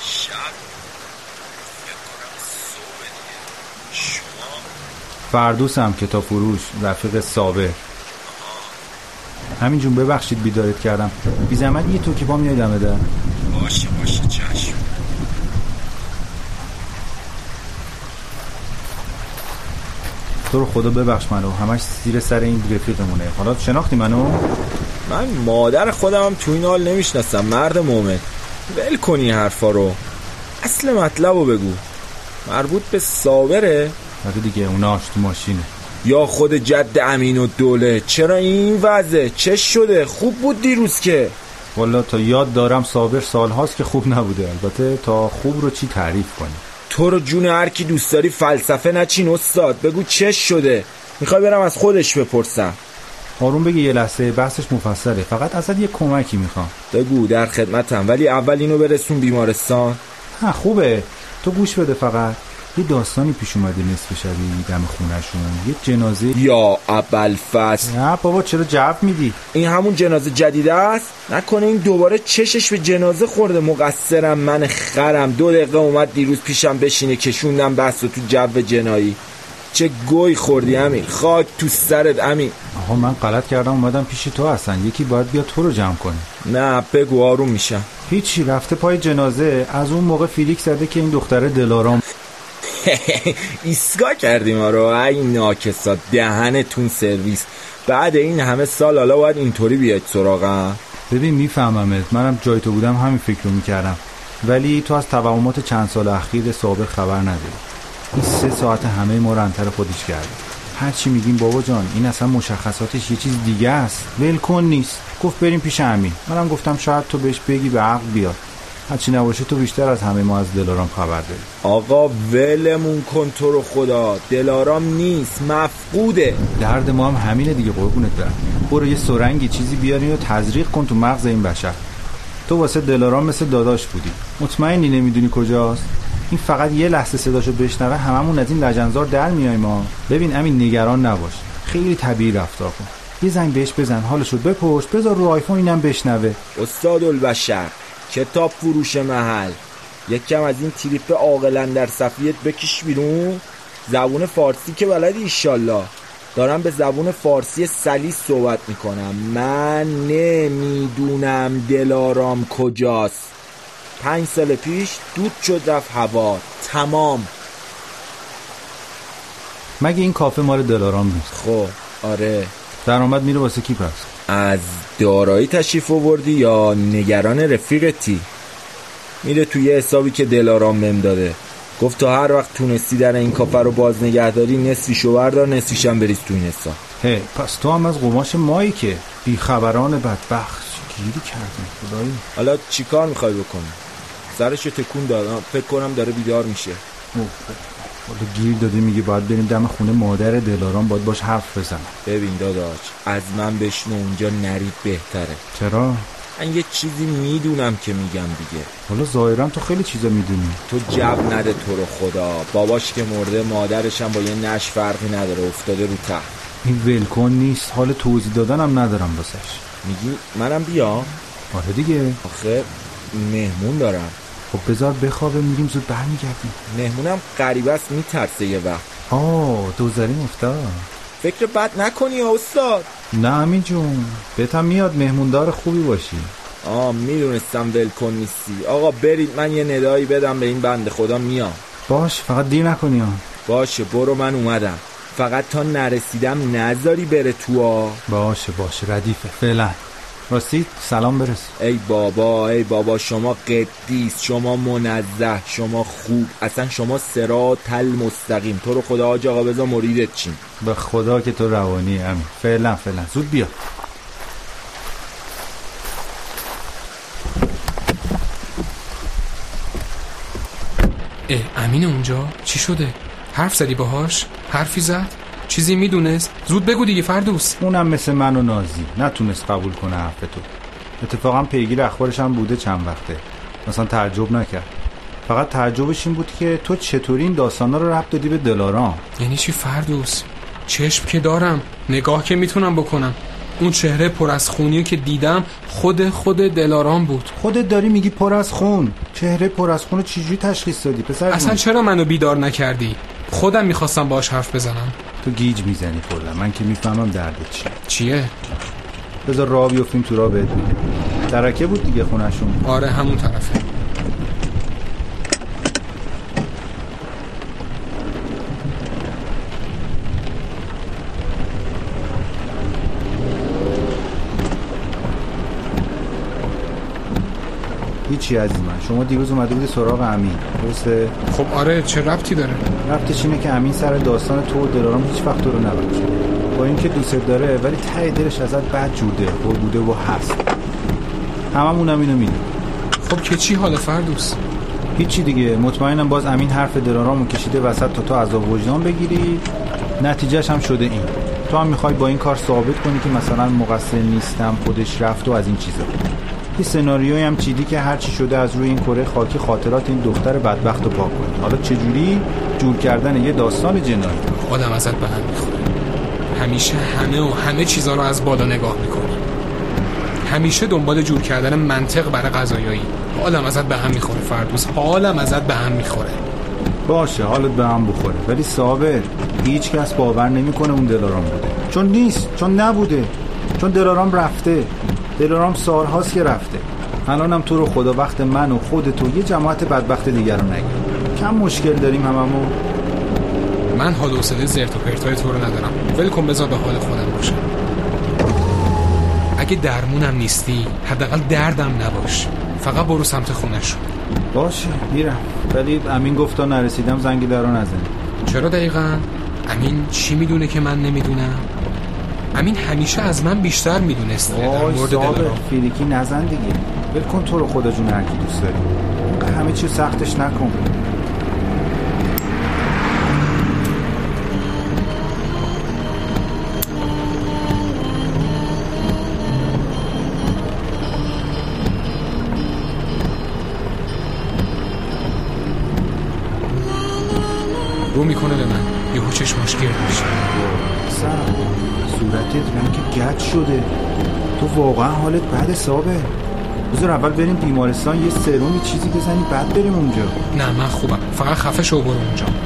شب فردوسم کتاب فروش رفیق صابر. همین جون ببخشید بیدارت کردم. بی زحمت یه تو که پا میای دمه در. باشه باشه چشم. تو رو خدا ببخش منو. همش زیر سر این رفیقمونه. حالا شناختی منو؟ من مادر خودم هم تو این حال نمی‌شناسم مرد مومن ول کنی این حرفا رو. اصل مطلب رو بگو. مربوط به صابره؟ آره دیگه اوناش تو ماشینه. یا خود جد امین و دوله؟ چرا این وضعه؟ چه شده؟ خوب بود دیروز که. والا تا یاد دارم صابر سالهاست که خوب نبوده. البته تا خوب رو چی تعریف کنی تو رو جون هر کی دوست داری فلسفه نچین استاد. بگو چه شده؟ می‌خوای برم از خودش بپرسم. آروم بگی یه لحظه بحثش مفصله. فقط ازت یه کمکی می‌خوام. بگو در خدمتم ولی اول اینو برسون بیمارستان. ها خوبه. تو گوش بده فقط. یه داستانی پیش اومده نصف شبی دم خونشون یه جنازه یا ابلفس نه بابا چرا جواب میدی؟ این همون جنازه جدیده است؟ نکنه این دوباره چشش به جنازه خورده. مقصرم من خرم. دو دقیقه اومد دیروز پیشم بشینه کشوندم و تو جو جنایی. چه گوی خوردی امین؟ خاک تو سرت امین. آقا من غلط کردم اومدم پیش تو هستن. یکی باید بیا تو رو جمع کنه. نه بگو آروم میشم. هیچی رفته پای جنازه. از اون موقع فیلیک زده که این دختره دلارام ایستگاه کردیم ما رو ای ناکسا دهنتون سرویس. بعد این همه سال حالا باید اینطوری بیاید سراغم. ببین میفهممت. منم جای تو بودم همین فکر رو می‌کردم. ولی تو از توهمات چند سال اخیر سابق خبر نداری. این سه ساعت همه ما رو انتر خودش کرده هرچی میگیم بابا جان این اصلا مشخصاتش یه چیز دیگه است. ولکن نیست. گفت بریم پیش امین. منم گفتم شاید تو بهش بگی به عقل بیاد. هرچی نباشه تو بیشتر از همه ما از دلارام خبر داری. آقا ولمون کن تو رو خدا. دلارام نیست مفقوده. درد ما هم همینه دیگه قربونت برم. برو یه سرنگی چیزی بیاری و تزریق کن تو مغز این بشر. تو واسه دلارام مثل داداش بودی. مطمئنی نمی‌دونی کجاست؟ این فقط یه لحظه صداشو بشنوه هممون از این لجنزار در میایم ما ببین امین نگران نباش. خیلی طبیعی رفتار کن. یه زنگ بهش بزن. حالشو بپرس. بذار رو آیفون اینم بشنوه. استاد البشر کتاب فروش محل. یک کم از این تریپ عاقلا در صفیت بکش بیرون. زبون فارسی که بلدی ایشالله. دارم به زبون فارسی سلیس صحبت می‌کنم. من نمی‌دونم دلارام کجاست. پنج سال پیش دود شد رفت هوا. تمام. مگه این کافه مال دلارام نیست؟ خب آره. درآمد میره واسه کی پس؟ از دارایی تشریف آوردی یا نگران رفیقتی؟ میره توی حسابی که دلارام بهم داده. گفت تا هر وقت تونستی در این کافه رو باز نگهداری نصفیشو بردار نصفیشم بریز تو این حساب. هی پس تو هم از قماش مایی که بیخبران بدبخت گیری کردیم خدایی؟ حالا چیکار می‌خوای بکنی؟ سرشو تکون دادم فکر کنم داره بیدار میشه. حالا گیر داده میگه باید بریم دم خونه مادر دلارام باید باش حرف بزنم ببین داداش از من بشنو اونجا نرید بهتره. چرا؟ من یه چیزی می‌دونم که میگم دیگه. حالا ظاهرا تو خیلی چیزا می‌دونی. تو جب نده تو رو خدا. باباش که مرده مادرش هم با یه نش فرقی نداره. افتاده رو تخت این ولکن نیست. حال توضیح دادنم ندارم واسش. میگی منم بیام؟ آره دیگه. آخه مهمون دارم. خب بذار بخوابه میریم زود برمیگردیم. مهمونم غریبه است میترسه یه وقت. آه دوزاری افتاد. فکر بد نکنی استاد؟ نه امین جون بهتم میاد مهموندار خوبی باشی. آه می‌دونستم ولکن نیستی. آقا برید من یه ندایی بدم به این بنده خدا میام. باش فقط دیر نکنی ها. باشه برو من اومدم. فقط تا نرسیدم نذاری بره تو باشه باشه ردیفه فعلا. راستی سلام برس. ای بابا ای بابا شما قدیس شما منزه شما خوب اصلا شما سرا تل مستقیم تو رو خدا آج آقا بذار مریدت چیم. به خدا که تو روانی امین. فعلا فعلا. زود بیا. اه امین اونجا؟ چی شده؟ حرف زدی باهاش؟ حرفی زد؟ چیزی می‌دونست؟ زود بگو دیگه فردوس. اونم مثل من و نازی. نتونست قبول کنه حرف تو. اتفاقا پیگیر اخبارش هم بوده چند وقته. مثلا تعجب نکرد. فقط تعجبش این بود که تو چطوری این داستانا رو ربط دادی به دلارام؟ یعنی چی فردوس؟ چشم که دارم نگاه که می‌تونم بکنم. اون چهره پر از خونی که دیدم خود خود دلارام بود. خودت داری میگی پر از خون. چهره پر از خون چجوری تشخیص دادی پسر اصلا؟ چرا منو بیدار نکردی؟ خودم می‌خواستم باش حرف بزنم. تو گیج می‌زنی کلا. من که می‌فهمم دردت چیه چیه؟ بذار راه بیفتیم تو راه بهت میگم. درکه بود دیگه خونشون آره همون طرفه. هیچی عزیز من. شما دیروز اومده بودی سراغ امین. درسته؟ خب آره چه ربطی داره؟ رفتش اینه که امین سر داستان تو و دلارام هیچ وقت تو رو نبخشه با اینکه دوست داره ولی ته دلش ازت بد جوده و بوده و هست. هممونم اینو می‌دونیم. خب که چی حال فردوس؟ هیچی دیگه. مطمئنم باز امین حرف دلارامو کشیده وسط تا تو عذاب وجدان بگیری. نتیجهش هم شده این. تو هم می‌خوای با این کار ثابت کنی که مثلا مقصر نیستم خودش رفت و از این چیزا. یه سناریویی هم چیدی که هر چی شده از روی این کره خاکی خاطرات این دختر بدبخت رو پاک کنی حالا چجوری؟ جور کردن یه داستان جنایی. آدم ازت به هم می‌خوره. همیشه همه و همه چیزا رو از بالا نگاه می‌کنی. همیشه دنبال جور کردن منطق برای قضایایی. حالم ازت به هم می‌خوره فردوس. حالم ازت به هم می‌خوره. باشه حالت به هم بخوره. ولی صابر هیچ کس باور نمی‌کنه اون دلارام بوده. چون نیست چون نبوده. چون دلارام رفته. دلارام سالهاست که رفته. الانم تو رو خدا وقت من و خودتو یه جماعت بدبخت دیگر رو نگیر. کم مشکل داریم هممون. من حال و حوصله زرت و پرتای تو رو ندارم. ول کن بذار به حال خودم باشم. اگه درمونم نیستی حداقل دردم نباش. فقط برو سمت خونش باشه میرم. ولی امین گفت تا نرسیدم زنگ در رو نزن. چرا دقیقا؟ امین چی می‌دونه که من نمی‌دونم؟ امین همیشه از من بیشتر می‌دونسته. در مورد دلارام فیلیکی نزن دیگه. ول کن تو رو خدا جون هر کی دوست داری. همه چی سختش نکن. رو می‌کنه به من. یهو چشماش گرد میشه. رنگ گچ شده. تو واقعا حالت بد حسابه. بذار اول بریم بیمارستان یه سرم یه چیزی بزنی بعد بریم اونجا. نه من خوبم. فقط خفه شو برو اونجا.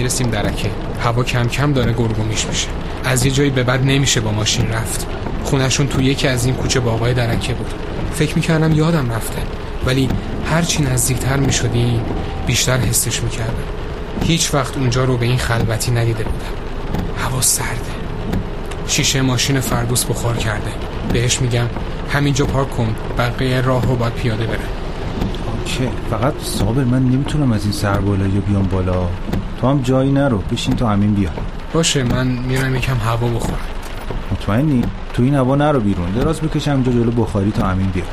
می‌رسیم درکه. هوا کم کم داره گرگومیش میشه. از یه جایی به بعد نمیشه با ماشین رفت. خونشون تو یکی از این کوچه باقای درکه بود. فکر می‌کردم یادم رفته. ولی هرچی نزدیکتر می‌شدیم بیشتر حسش می‌کردم. هیچ وقت اونجا رو به این خلوتی ندیده بودم. هوا سرده. شیشه ماشین فردوس بخار کرده. بهش میگم همینجا پارک کن. بقیه راه رو باید پیاده بره. اوکی. فقط صابر من نمی‌تونم از این سر بالایی بیام بالا. تو هم جایی نرو بشین تا همین بیا. باشه من میرم یکم هوا بخورم. مطمئنی؟ تو این هوا نرو بیرون دراز بکشم اینجا جلو بخاری تا همین بیا.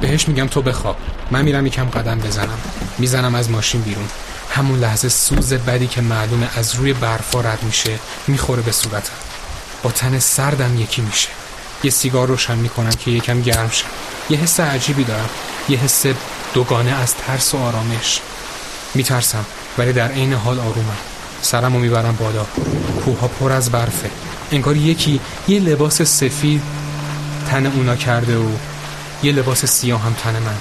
بهش میگم تو بخواب. من میرم یکم قدم بزنم. می‌زنم از ماشین بیرون. همون لحظه سوز بدی که معلومه از روی برفا رد میشه می‌خوره به صورتم. با تن سردم یکی میشه. یه سیگار روشن می‌کنم که یکم گرم شم یه حس عجیبی دارم. یه حس دوگانه از ترس و آرامش. میترسم. ولی در عین حال آرومم سرمو می‌برم بالا. کوها پر از برفه. انگار یکی یه لباس سفید تن اونا کرده و یه لباس سیاه هم تن من.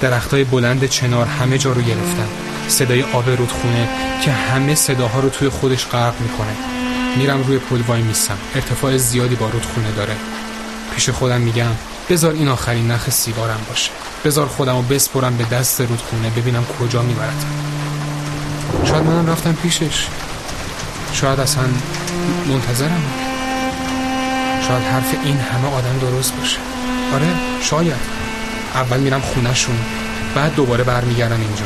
درختای بلند چنار همه جا رو گرفتن. صدای آب رودخونه که همه صداها رو توی خودش غرق می‌کنه. میرم روی پل وای میستم ارتفاع زیادی با رودخونه داره. پیش خودم میگم بذار این آخرین نخ سیگارم باشه. بذار خودم رو بسپرم به دست رودخونه ببینم کجا می‌برد. شاید منم رفتم پیشش. شاید اصلا منتظرم. شاید حرف این همه آدم درست باشه. آره شاید. اول میرم خونهشون بعد دوباره برمیگردم اینجا.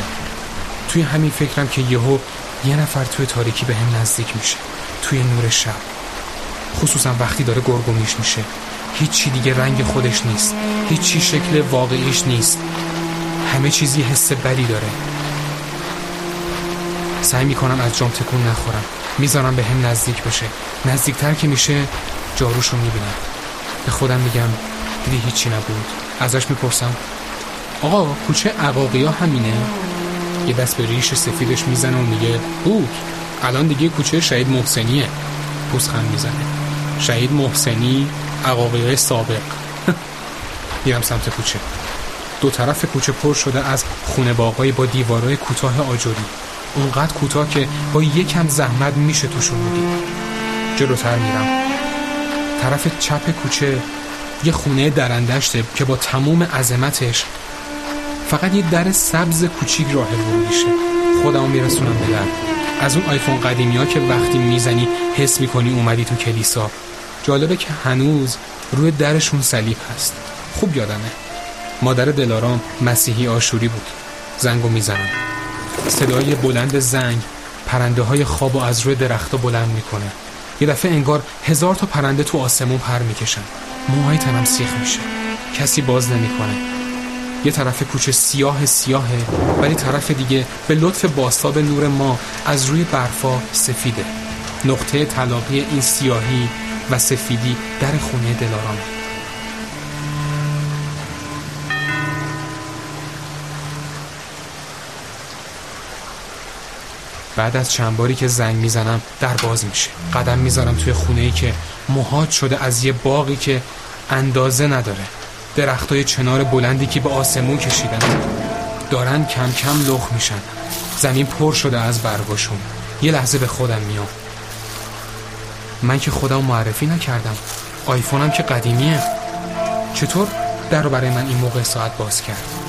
توی همین فکرم که یهو یه نفر توی تاریکی به هم نزدیک میشه. توی نور شب. خصوصا وقتی داره گرگومیش میشه. هیچی دیگه رنگ خودش نیست. هیچی شکل واقعیش نیست. همه چیزی حس بدی داره. سعی می‌کنم از جام تکون نخورم. می‌ذارم به هم نزدیک بشه نزدیکتر که میشه جاروش رو می‌بینم. به خودم میگم دیدی هیچی نبود. ازش می‌پرسم آقا کوچه عقاقیا همینه؟ یه دست به ریش سفیدش می‌زنه و میگه بود. الان دیگه کوچه شهید محسنیه. پوزخند می‌زنه. شهید محسنی عقاقیای سابق. میرم سمت کوچه. دو طرف کوچه پر شده از خونه باقایی با دیوارای کوتاه آجوری اونقدر کوتاه که با یکم زحمت میشه توشون بودی جلوتر میرم. طرف چپ کوچه یه خونه درندشته که با تموم عظمتش فقط یه در سبز کوچیک راه ورودیشه خودمو میرسونم به در. از اون آیفون قدیمی ها که وقتی می‌زنی حس می‌کنی اومدی تو کلیسا. جالبه که هنوز روی درشون صلیب هست. خوب یادمه. مادر دلارام مسیحی آشوری بود. زنگو می‌زنم. صدای بلند زنگ پرنده های خواب و از روی درختا بلند می‌کنه. یه دفعه انگار هزار تا پرنده تو آسمون پر می‌کشن. موهای تنم سیخ میشه. کسی باز نمی‌کنه. یه طرف کوچه سیاه سیاهه ولی طرف دیگه به لطف باستاب نور ما از روی برفا سفیده. نقطه تلاقی این سیاهی و سفیدی در خونه دلارام بعد از چند باری که زنگ می‌زنم در باز میشه. قدم می‌ذارم توی خونه ای که مهاج شده از یه باقی که اندازه نداره. درختای چنار بلندی که به آسمون کشیدن. دارن کم کم لخ میشن. زمین پر شده از برگاشون یه لحظه به خودم میام. من که خودم معرفی نکردم. آیفونم که قدیمیه. چطور؟ در رو برای من این موقع ساعت باز کرد.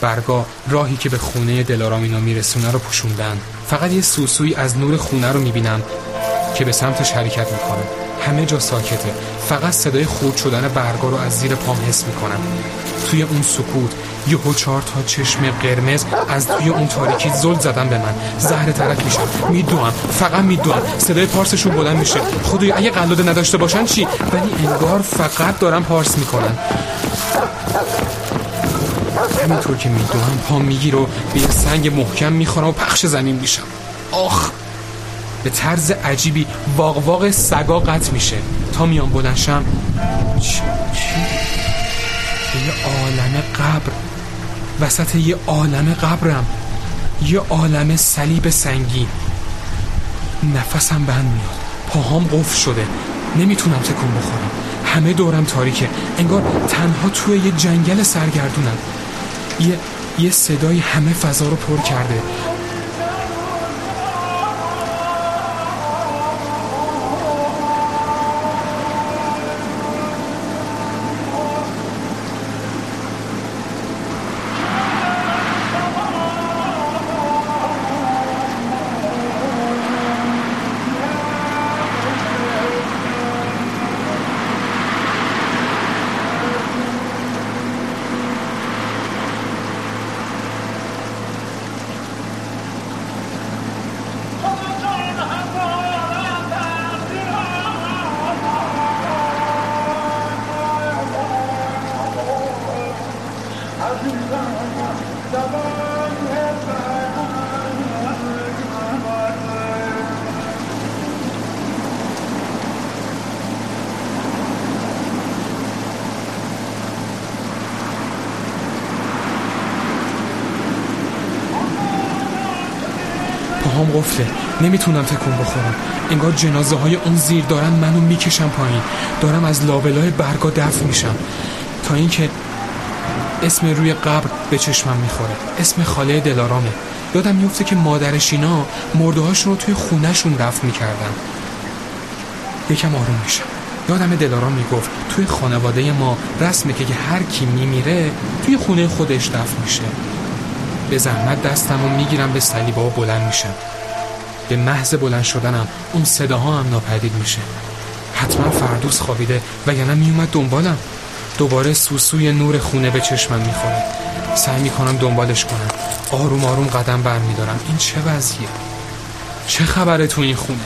برگا راهی که به خونه دلارام اینا میرسونه رو پوشوندن. فقط یه سوسوی از نور خونه رو می‌بینم که به سمتش حرکت می‌کنه. همه جا ساکته. فقط صدای خورد شدن برگا رو از زیر پام حس می‌کنم. توی اون سکوت یه چهار تا چشم قرمز از توی اون تاریکی زل زدن به من. زهر ترک میشم. میدوم. فقط میدوم. صدای پارسشون بلند میشه. خدای اگه قلاده نداشته باشن چی؟ ولی انگار فقط دارم پارس می‌کنن. همینطور که میدوم پا میگیر و به سنگ محکم می‌خورم و پخش زمین میشم. آخ! به طرز عجیبی واق واق سگا قطع میشه. تا میان بلنشم؟ چی؟ یه عالم قبر. وسط یه عالم قبرم. یه عالم صلیب سنگین. نفسم بند میاد. پاهام قفل شده. نمی‌تونم تکون بخورم. همه دورم تاریکه. انگار تنها توی یه جنگل سرگردونم. یه یه صدای همه فضا رو پر کرده. نمی‌تونم تکون بخورم. انگار جنازه های اون زیر دارن منو می‌کشم پایین. دارم از لابلای برگا دفع میشم. تا اینکه اسم روی قبر به چشمم می‌خوره. اسم خاله دلارامه. یادم میفته که مادرش اینا مرده رو توی خونهشون رفت می‌کردن. یکم آروم میشم. یادم دلارام می‌گفت توی خانواده ما رسمه که هر کی میمیره توی خونه خودش دفن میشه. به زحمت دستم و می‌گیرم به صلیبا و بلند میشم. به محض بلند شدنم اون صداها هم ناپدید میشه. حتما فردوس خوابیده و یعنی میومد دنبالم. دوباره سوسوی نور خونه به چشمم می‌خوره. سعی می‌کنم دنبالش کنم. آروم آروم قدم برمیدارم. این چه وضعیه؟ چه خبره تو این خونه؟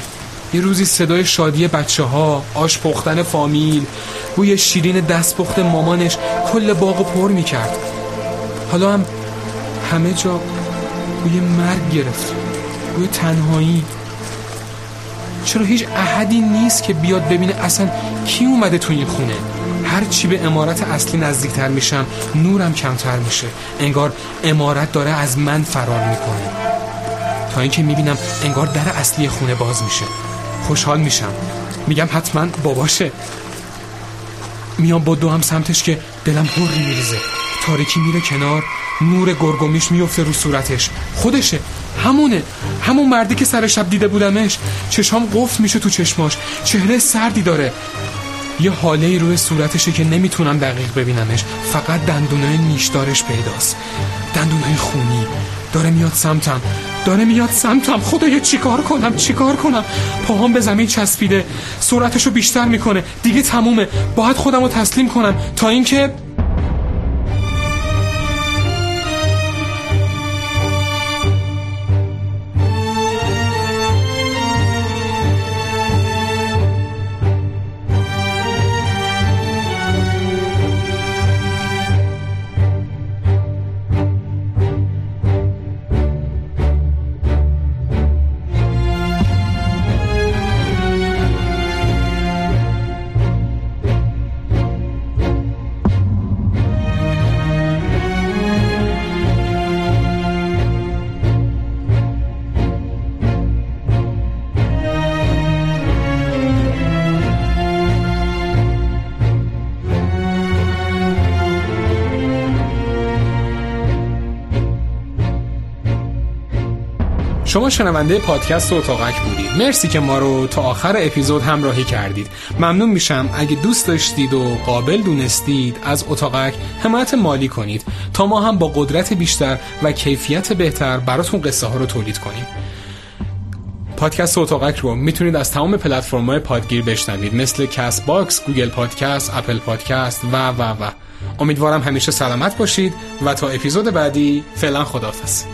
یه روزی صدای شادی بچه ها آش پختن فامیل بوی شیرین دست پخت مامانش کل باغ پر می‌کرد. حالا هم همه جا بوی مرگ گرفت بوی تنهایی. چرا هیچ احدی نیست که بیاد ببینه اصلا کی اومده تو این خونه؟ هر چی به امارت اصلی نزدیکتر میشم نورم کمتر میشه. انگار امارت داره از من فرار می‌کنه. تا اینکه می‌بینم انگار در اصلی خونه باز میشه. خوشحال میشم. میگم حتما باباشه. میام با هم سمتش که دلم هری میریزه. تاریکی میره کنار نور گرگومیش میفته رو صورتش. خودشه. همونه. همون مردی که سر شب دیده بودمش. چشام قفل میشه تو چشماش. چهره سردی داره. یه حاله روی صورتشه که نمی‌تونم دقیق ببینمش. فقط دندونای نیشدارش پیداست. دندونای خونی. داره میاد سمتم. داره میاد سمتم. خدایا چیکار کنم؟ چیکار کنم؟ پاهام به زمین چسبیده. سرعتشو بیشتر می‌کنه. دیگه تمومه. باید خودم رو تسلیم کنم. تا اینکه شما شنونده پادکست اتاقک بودید. مرسی که ما رو تا آخر اپیزود همراهی کردید. ممنون میشم اگه دوست داشتید و قابل دونستید از اتاقک حمایت مالی کنید. تا ما هم با قدرت بیشتر و کیفیت بهتر براتون قصه ها رو تولید کنیم. پادکست اتاقک رو می‌تونید از تمام پلتفرم‌های پادگیر بشنوید. مثل Castbox، Google Podcast، Apple Podcast و و و. امیدوارم همیشه سلامت باشید و تا اپیزود بعدی فعلا خداحافظ.